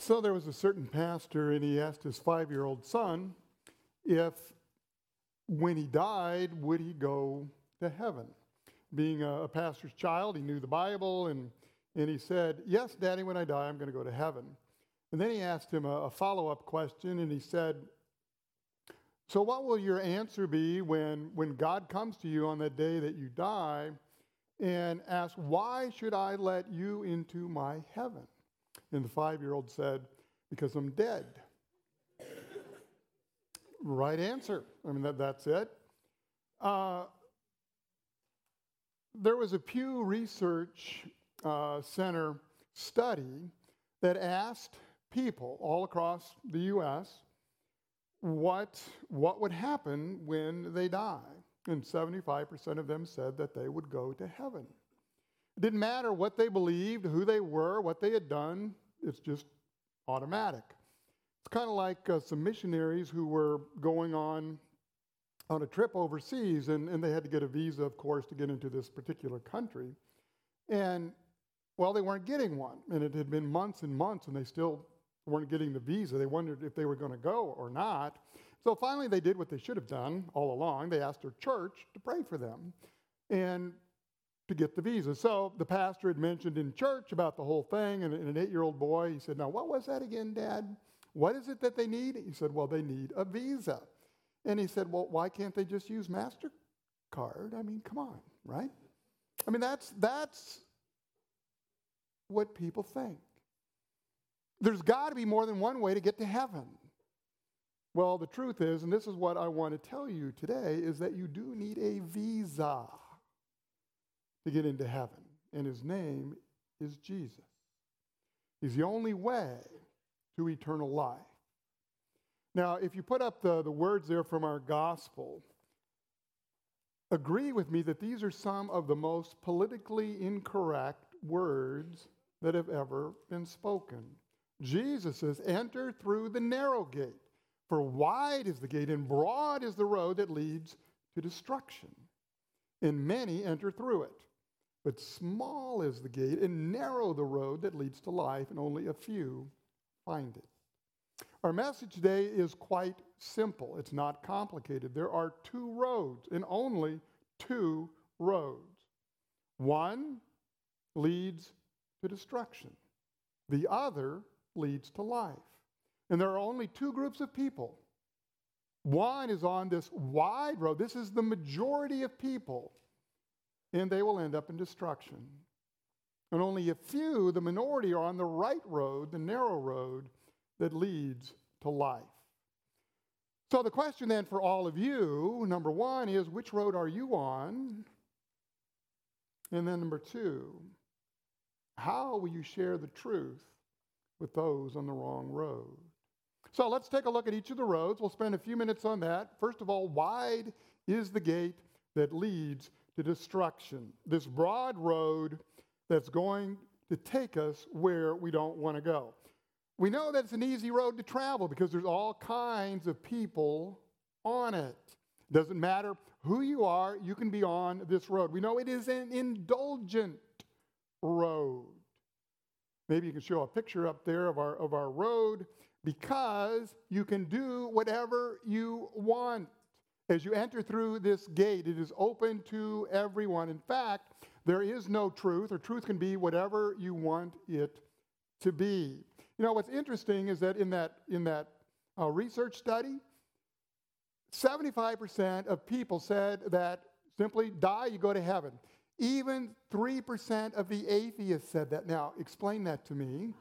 So there was a certain pastor, and he asked his five year old son if when he died, would he go to heaven? Being a, a pastor's child, he knew the Bible, and, and he said, Yes, Daddy, when I die, I'm going to go to heaven. And then he asked him a, a follow up question, and he said, So, what will your answer be when, when God comes to you on that day that you die and asks, Why should I let you into my heaven? And the five year old said, Because I'm dead. right answer. I mean, that, that's it. Uh, there was a Pew Research uh, Center study that asked people all across the U.S. what, what would happen when they die. And 75% of them said that they would go to heaven. It didn't matter what they believed, who they were, what they had done, it's just automatic. It's kind of like uh, some missionaries who were going on on a trip overseas, and, and they had to get a visa, of course, to get into this particular country. And, well, they weren't getting one. And it had been months and months, and they still weren't getting the visa. They wondered if they were going to go or not. So finally, they did what they should have done all along. They asked their church to pray for them and to get the visa. So the pastor had mentioned in church about the whole thing, and, an eight year old boy, he said, Now, what was that again, Dad? What is it that they need? He said, Well, they need a visa. And he said, Well, why can't they just use MasterCard? I mean, come on, right? I mean, that's, that's what people think. There's got to be more than one way to get to heaven. Well, the truth is, and this is what I want to tell you today, is that you do need a visa to get into heaven. And his name is Jesus. He's the only way to eternal life. Now, if you put up the, the words there from our gospel, agree with me that these are some of the most politically incorrect words that have ever been spoken. Jesus says, Enter through the narrow gate, for wide is the gate and broad is the road that leads to destruction, and many enter through it. But small is the gate and narrow the road that leads to life, and only a few find it. Our message today is quite simple. It's not complicated. There are two roads, and only two roads. One leads to destruction, the other leads to life. And there are only two groups of people. One is on this wide road. This is the majority of people, and they will end up in destruction. And only a few, the minority, are on the right road, the narrow road, that leads to life. So, the question then for all of you number one is which road are you on? And then number two, how will you share the truth with those on the wrong road? So, let's take a look at each of the roads. We'll spend a few minutes on that. First of all, wide is the gate that leads to destruction. This broad road that's going to take us where we don't want to go. We know that it's an easy road to travel because there's all kinds of people on it. Doesn't matter who you are, you can be on this road. We know it is an indulgent road. Maybe you can show a picture up there of our, of our road because you can do whatever you want. As you enter through this gate, it is open to everyone. In fact, there is no truth, or truth can be whatever you want it to be. You know, what's interesting is that in that, in that uh, research study, 75% of people said that simply die, you go to heaven. Even 3% of the atheists said that. Now, explain that to me.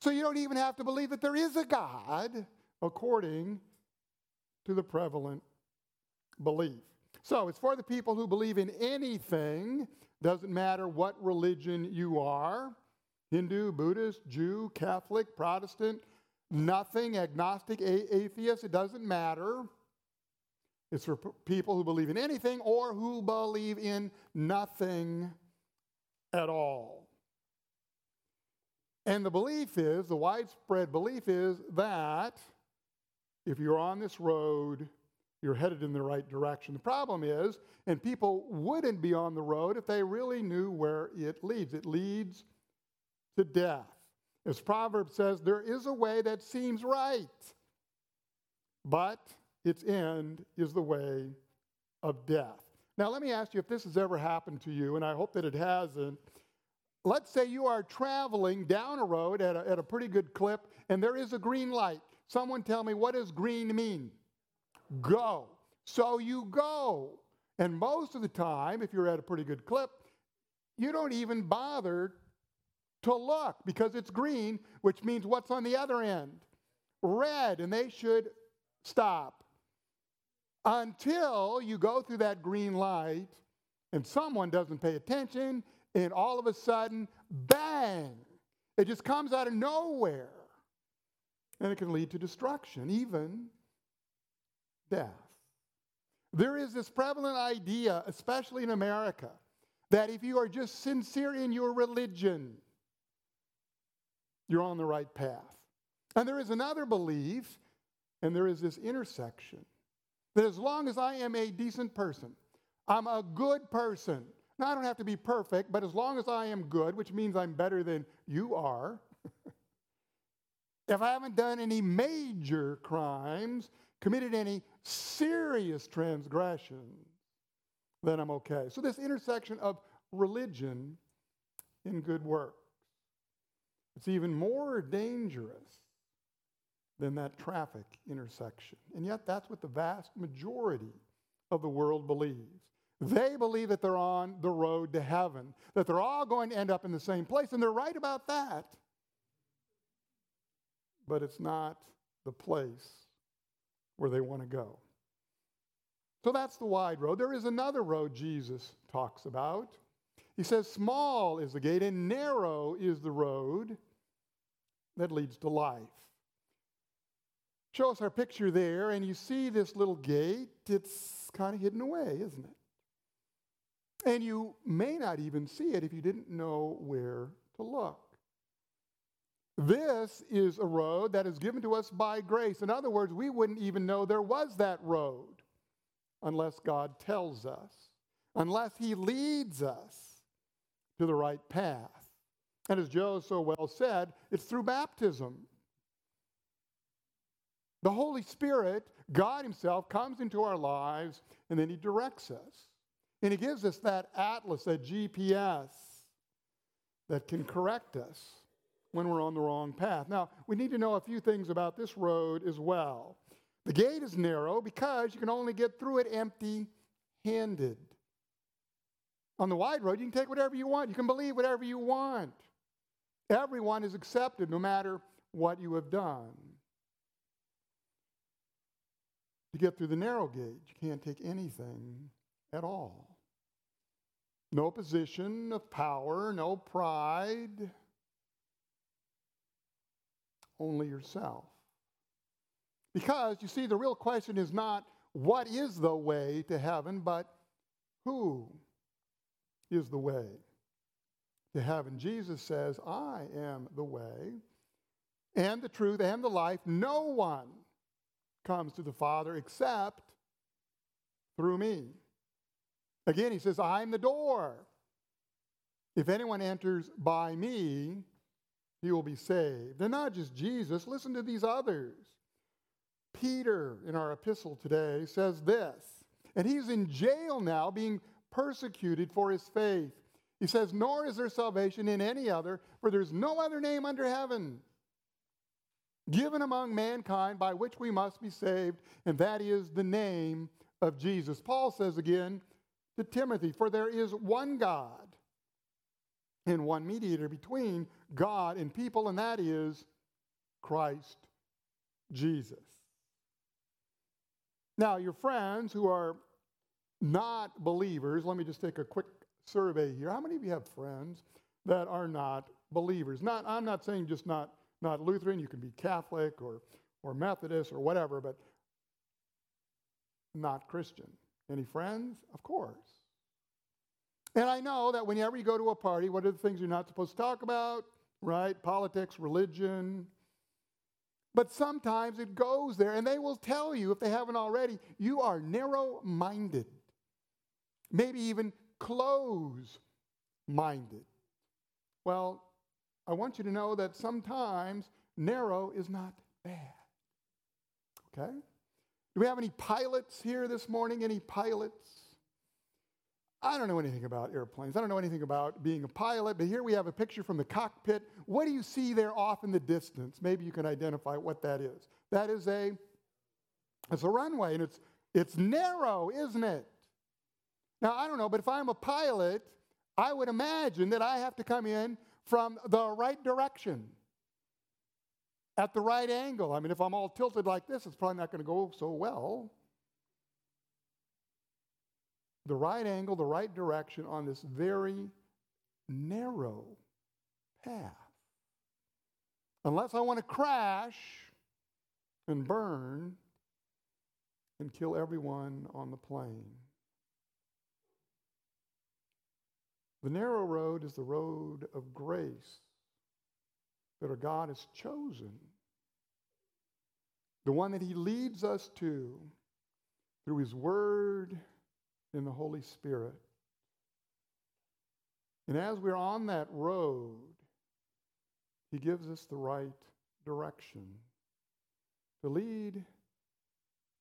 So you don't even have to believe that there is a God according to the prevalent belief. So it's for the people who believe in anything, doesn't matter what religion you are. Hindu, Buddhist, Jew, Catholic, Protestant, nothing, agnostic, a- atheist, it doesn't matter. It's for p- people who believe in anything or who believe in nothing at all. And the belief is, the widespread belief is that if you're on this road, you're headed in the right direction. The problem is, and people wouldn't be on the road if they really knew where it leads. It leads to death. As Proverbs says, there is a way that seems right, but its end is the way of death. Now, let me ask you if this has ever happened to you, and I hope that it hasn't. Let's say you are traveling down a road at a, at a pretty good clip, and there is a green light. Someone tell me, what does green mean? Go. So you go. And most of the time, if you're at a pretty good clip, you don't even bother to look because it's green, which means what's on the other end? Red, and they should stop until you go through that green light and someone doesn't pay attention, and all of a sudden, bang, it just comes out of nowhere. And it can lead to destruction, even death. There is this prevalent idea, especially in America, that if you are just sincere in your religion, you're on the right path. And there is another belief, and there is this intersection that as long as I am a decent person, I'm a good person. Now, I don't have to be perfect, but as long as I am good, which means I'm better than you are, if I haven't done any major crimes, committed any serious transgressions, then I'm okay. So, this intersection of religion and good works. It's even more dangerous than that traffic intersection. And yet, that's what the vast majority of the world believes. They believe that they're on the road to heaven, that they're all going to end up in the same place, and they're right about that. But it's not the place where they want to go. So that's the wide road. There is another road Jesus talks about. He says, Small is the gate and narrow is the road that leads to life. Show us our picture there, and you see this little gate. It's kind of hidden away, isn't it? And you may not even see it if you didn't know where to look. This is a road that is given to us by grace. In other words, we wouldn't even know there was that road unless God tells us, unless He leads us to the right path. And as Joe so well said, it's through baptism. The Holy Spirit, God Himself, comes into our lives and then He directs us. And He gives us that atlas, that GPS that can correct us when we're on the wrong path. Now, we need to know a few things about this road as well. The gate is narrow because you can only get through it empty handed. On the wide road, you can take whatever you want, you can believe whatever you want. Everyone is accepted no matter what you have done. To get through the narrow gate, you can't take anything at all. No position of power, no pride, only yourself. Because, you see, the real question is not what is the way to heaven, but who is the way to heaven. Jesus says, I am the way and the truth and the life. No one comes to the Father except through me. Again, he says, I'm the door. If anyone enters by me, he will be saved. And not just Jesus, listen to these others. Peter, in our epistle today, says this, and he's in jail now being persecuted for his faith. He says, Nor is there salvation in any other, for there's no other name under heaven given among mankind by which we must be saved, and that is the name of Jesus. Paul says again to Timothy, For there is one God and one mediator between God and people, and that is Christ Jesus. Now, your friends who are not believers, let me just take a quick survey here. How many of you have friends that are not believers? Not, I'm not saying just not, not Lutheran, you can be Catholic or, or Methodist or whatever, but not Christian. Any friends? Of course. And I know that whenever you go to a party, what are the things you're not supposed to talk about? Right? Politics, religion. But sometimes it goes there, and they will tell you, if they haven't already, you are narrow minded, maybe even close minded. Well, I want you to know that sometimes narrow is not bad. Okay? Do we have any pilots here this morning? Any pilots? I don't know anything about airplanes. I don't know anything about being a pilot, but here we have a picture from the cockpit. What do you see there off in the distance? Maybe you can identify what that is. That is a it's a runway and it's it's narrow, isn't it? Now, I don't know, but if I'm a pilot, I would imagine that I have to come in from the right direction at the right angle. I mean, if I'm all tilted like this, it's probably not going to go so well. The right angle, the right direction on this very narrow path. Unless I want to crash and burn and kill everyone on the plane. The narrow road is the road of grace that our God has chosen, the one that He leads us to through His Word and the Holy Spirit. And as we're on that road, He gives us the right direction to lead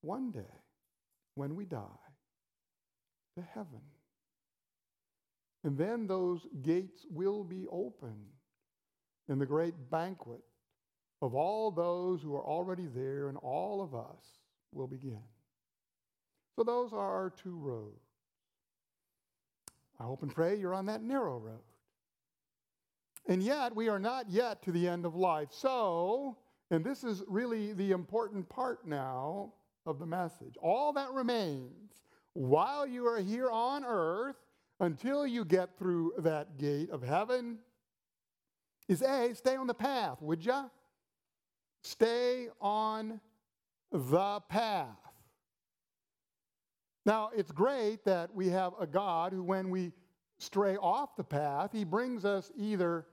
one day, when we die, to heaven. And then those gates will be opened in the great banquet of all those who are already there, and all of us will begin. So, those are our two roads. I hope and pray you're on that narrow road. And yet, we are not yet to the end of life. So, and this is really the important part now of the message. All that remains while you are here on earth until you get through that gate of heaven is A, stay on the path, would ya? Stay on the path. Now, it's great that we have a God who, when we stray off the path, he brings us either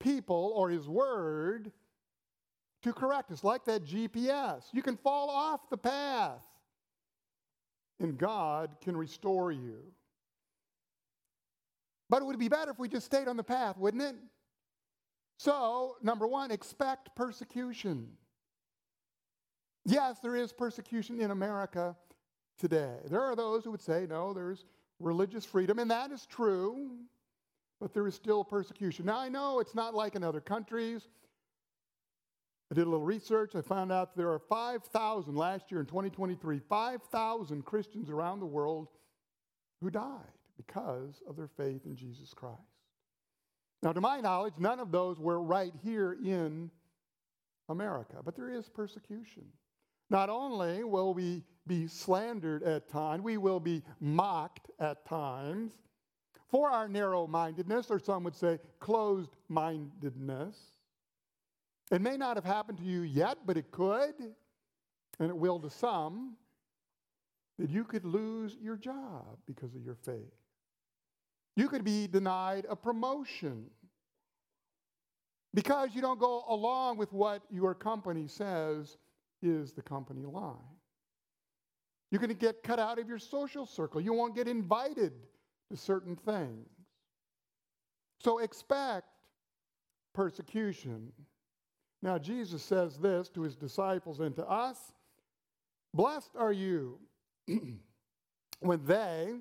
people or his word to correct us, like that GPS. You can fall off the path, and God can restore you. But it would be better if we just stayed on the path, wouldn't it? So, number one, expect persecution. Yes, there is persecution in America today. There are those who would say, no, there's religious freedom, and that is true, but there is still persecution. Now, I know it's not like in other countries. I did a little research. I found out there are 5,000 last year in 2023, 5,000 Christians around the world who died because of their faith in Jesus Christ. Now, to my knowledge, none of those were right here in America, but there is persecution. Not only will we be slandered at times, we will be mocked at times for our narrow mindedness, or some would say closed mindedness. It may not have happened to you yet, but it could, and it will to some, that you could lose your job because of your faith. You could be denied a promotion because you don't go along with what your company says is the company line. You're going to get cut out of your social circle. You won't get invited to certain things. So expect persecution. Now, Jesus says this to his disciples and to us Blessed are you when they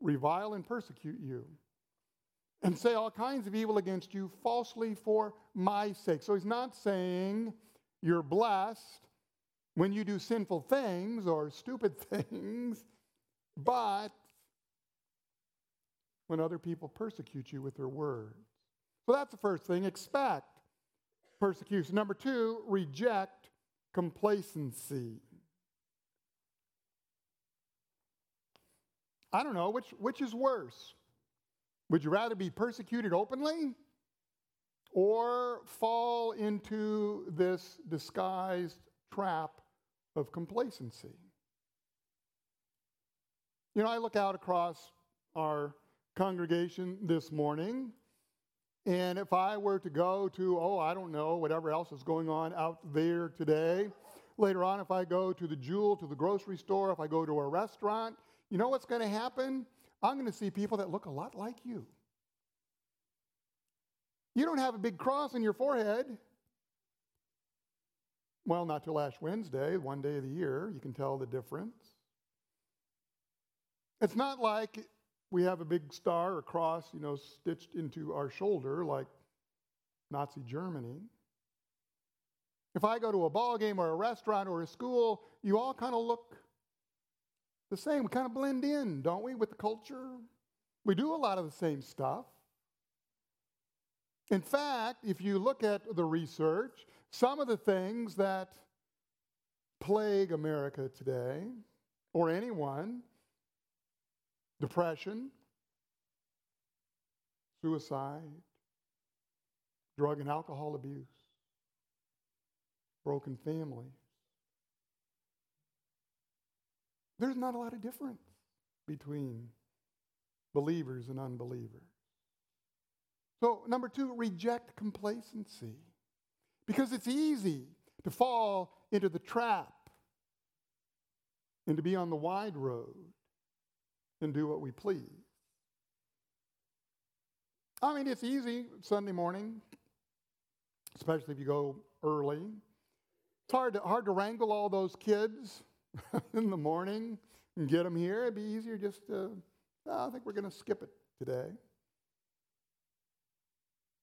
revile and persecute you, and say all kinds of evil against you falsely for my sake. So he's not saying you're blessed when you do sinful things or stupid things, but when other people persecute you with their words. So that's the first thing. Expect persecution. Number two, reject complacency. I don't know, which, which is worse? Would you rather be persecuted openly or fall into this disguised trap of complacency? You know, I look out across our congregation this morning, and if I were to go to, oh, I don't know, whatever else is going on out there today, later on, if I go to the jewel, to the grocery store, if I go to a restaurant, you know what's going to happen? I'm going to see people that look a lot like you. You don't have a big cross on your forehead. Well, not till Ash Wednesday, one day of the year, you can tell the difference. It's not like we have a big star or cross, you know, stitched into our shoulder like Nazi Germany. If I go to a ball game or a restaurant or a school, you all kind of look the same. We kind of blend in, don't we, with the culture? We do a lot of the same stuff. In fact, if you look at the research, some of the things that plague America today, or anyone, depression, suicide, drug and alcohol abuse, broken families. There's not a lot of difference between believers and unbelievers. So, number two, reject complacency. Because it's easy to fall into the trap and to be on the wide road and do what we please. I mean, it's easy Sunday morning, especially if you go early. It's hard to, hard to wrangle all those kids in the morning and get them here. It'd be easier just to, oh, I think we're going to skip it today.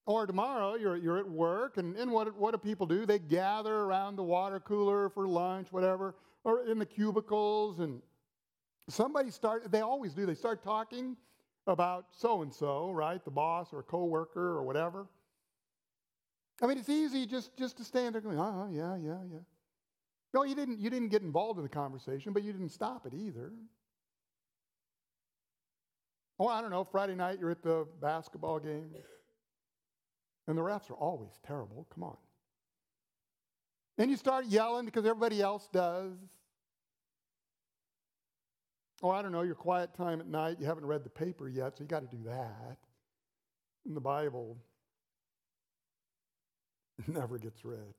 Or tomorrow, you're, you're at work, and, and what, what do people do? They gather around the water cooler for lunch, whatever, or in the cubicles, and somebody start, they always do, they start talking about so and so, right? The boss or a coworker or whatever. I mean, it's easy just, just to stand there going, oh, uh-huh, yeah, yeah, yeah. No, you didn't, you didn't get involved in the conversation, but you didn't stop it either. Oh, I don't know, Friday night you're at the basketball game, and the refs are always terrible. Come on. Then you start yelling because everybody else does. Oh, I don't know, your quiet time at night, you haven't read the paper yet, so you got to do that. And the Bible never gets read.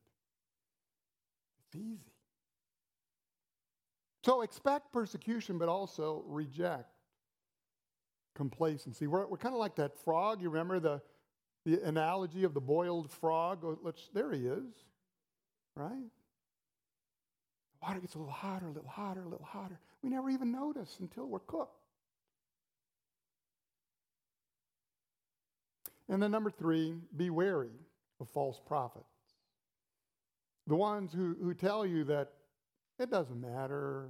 It's easy. So expect persecution, but also reject complacency. We're, we're kind of like that frog. You remember the, the analogy of the boiled frog? Oh, let's, there he is, right? water gets a little hotter, a little hotter, a little hotter. We never even notice until we're cooked. And then number three, be wary of false prophets. The ones who, who tell you that it doesn't matter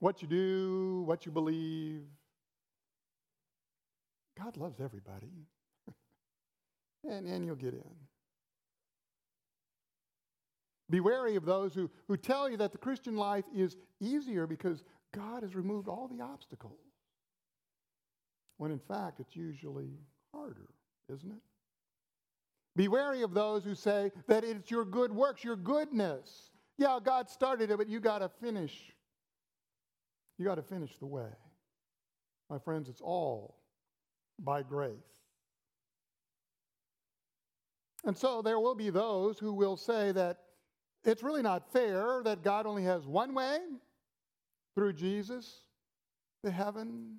what you do, what you believe. God loves everybody. And, and you'll get in. Be wary of those who, who tell you that the Christian life is easier because God has removed all the obstacles. When in fact, it's usually harder, isn't it? Be wary of those who say that it's your good works, your goodness. Yeah, God started it, but you got to finish. You got to finish the way. My friends, it's all by grace. And so there will be those who will say that it's really not fair that God only has one way through Jesus to heaven.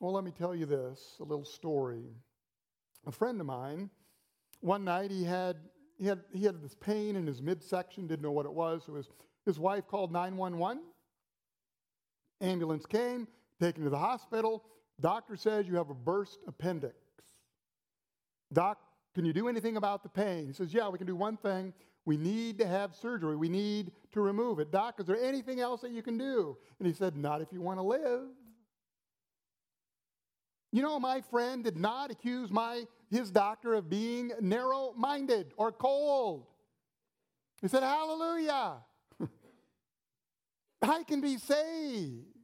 Well, let me tell you this a little story. A friend of mine, one night he had, he had, he had this pain in his midsection, didn't know what it was. So his, his wife called 911. Ambulance came, taken to the hospital. Doctor says you have a burst appendix. Doc can you do anything about the pain? He says, Yeah, we can do one thing. We need to have surgery. We need to remove it. Doc, is there anything else that you can do? And he said, Not if you want to live. You know, my friend did not accuse my, his doctor of being narrow minded or cold. He said, Hallelujah. I can be saved.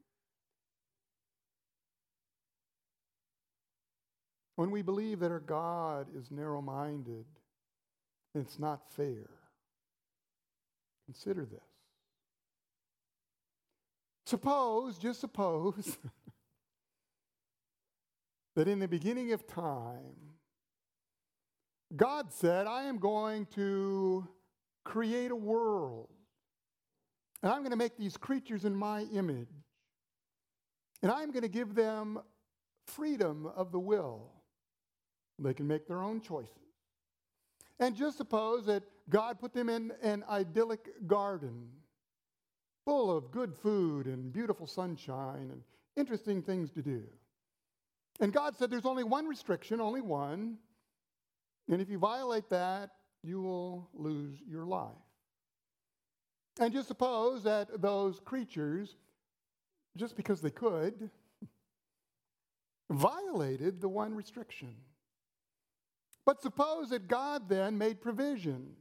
When we believe that our God is narrow minded, it's not fair. Consider this. Suppose, just suppose, that in the beginning of time, God said, I am going to create a world. And I'm going to make these creatures in my image. And I'm going to give them freedom of the will. They can make their own choices. And just suppose that God put them in an idyllic garden full of good food and beautiful sunshine and interesting things to do. And God said there's only one restriction, only one. And if you violate that, you will lose your life. And just suppose that those creatures, just because they could, violated the one restriction. But suppose that God then made provision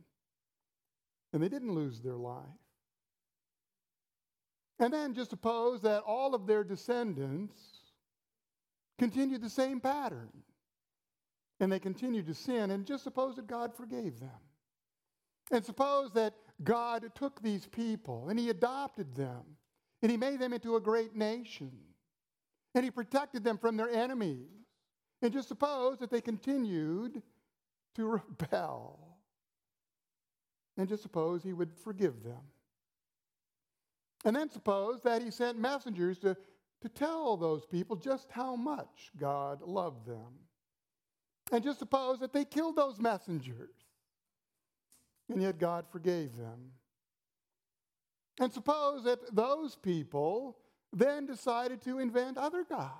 and they didn't lose their life. And then just suppose that all of their descendants continued the same pattern and they continued to sin, and just suppose that God forgave them. And suppose that God took these people and He adopted them and He made them into a great nation and He protected them from their enemies. And just suppose that they continued to rebel. And just suppose He would forgive them. And then suppose that He sent messengers to, to tell those people just how much God loved them. And just suppose that they killed those messengers. And yet God forgave them. And suppose that those people then decided to invent other gods.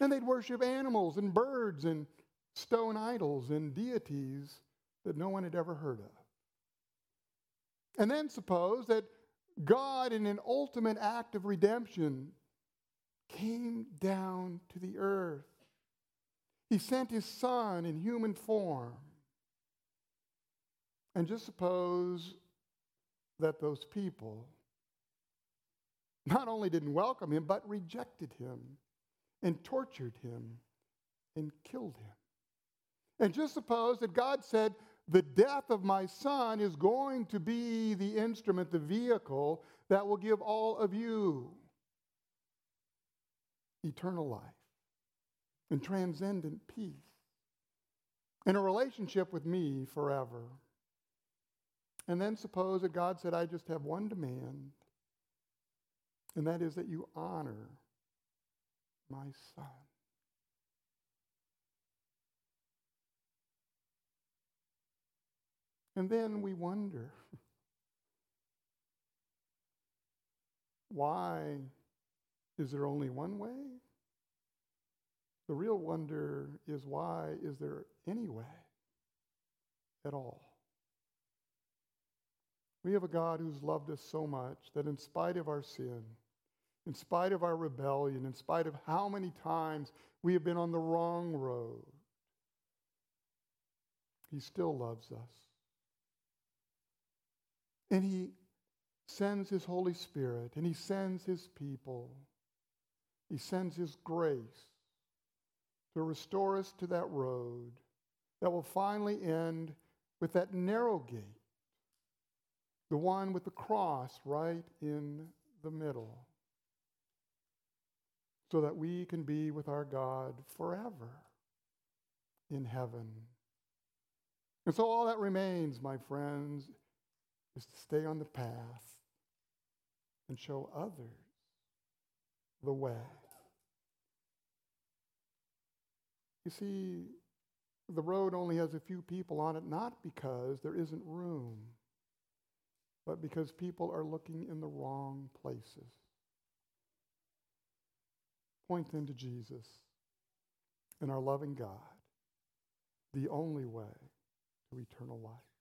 And they'd worship animals and birds and stone idols and deities that no one had ever heard of. And then suppose that God, in an ultimate act of redemption, came down to the earth he sent his son in human form. And just suppose that those people not only didn't welcome him, but rejected him and tortured him and killed him. And just suppose that God said, The death of my son is going to be the instrument, the vehicle that will give all of you eternal life and transcendent peace in a relationship with me forever. And then suppose that God said, I just have one demand, and that is that you honor my son. And then we wonder why is there only one way? The real wonder is why is there any way at all? We have a God who's loved us so much that in spite of our sin, in spite of our rebellion, in spite of how many times we have been on the wrong road, He still loves us. And He sends His Holy Spirit, and He sends His people, He sends His grace to restore us to that road that will finally end with that narrow gate, the one with the cross right in the middle, so that we can be with our God forever in heaven. And so all that remains, my friends, is to stay on the path and show others the way. You see, the road only has a few people on it, not because there isn't room, but because people are looking in the wrong places. Point them to Jesus and our loving God, the only way to eternal life.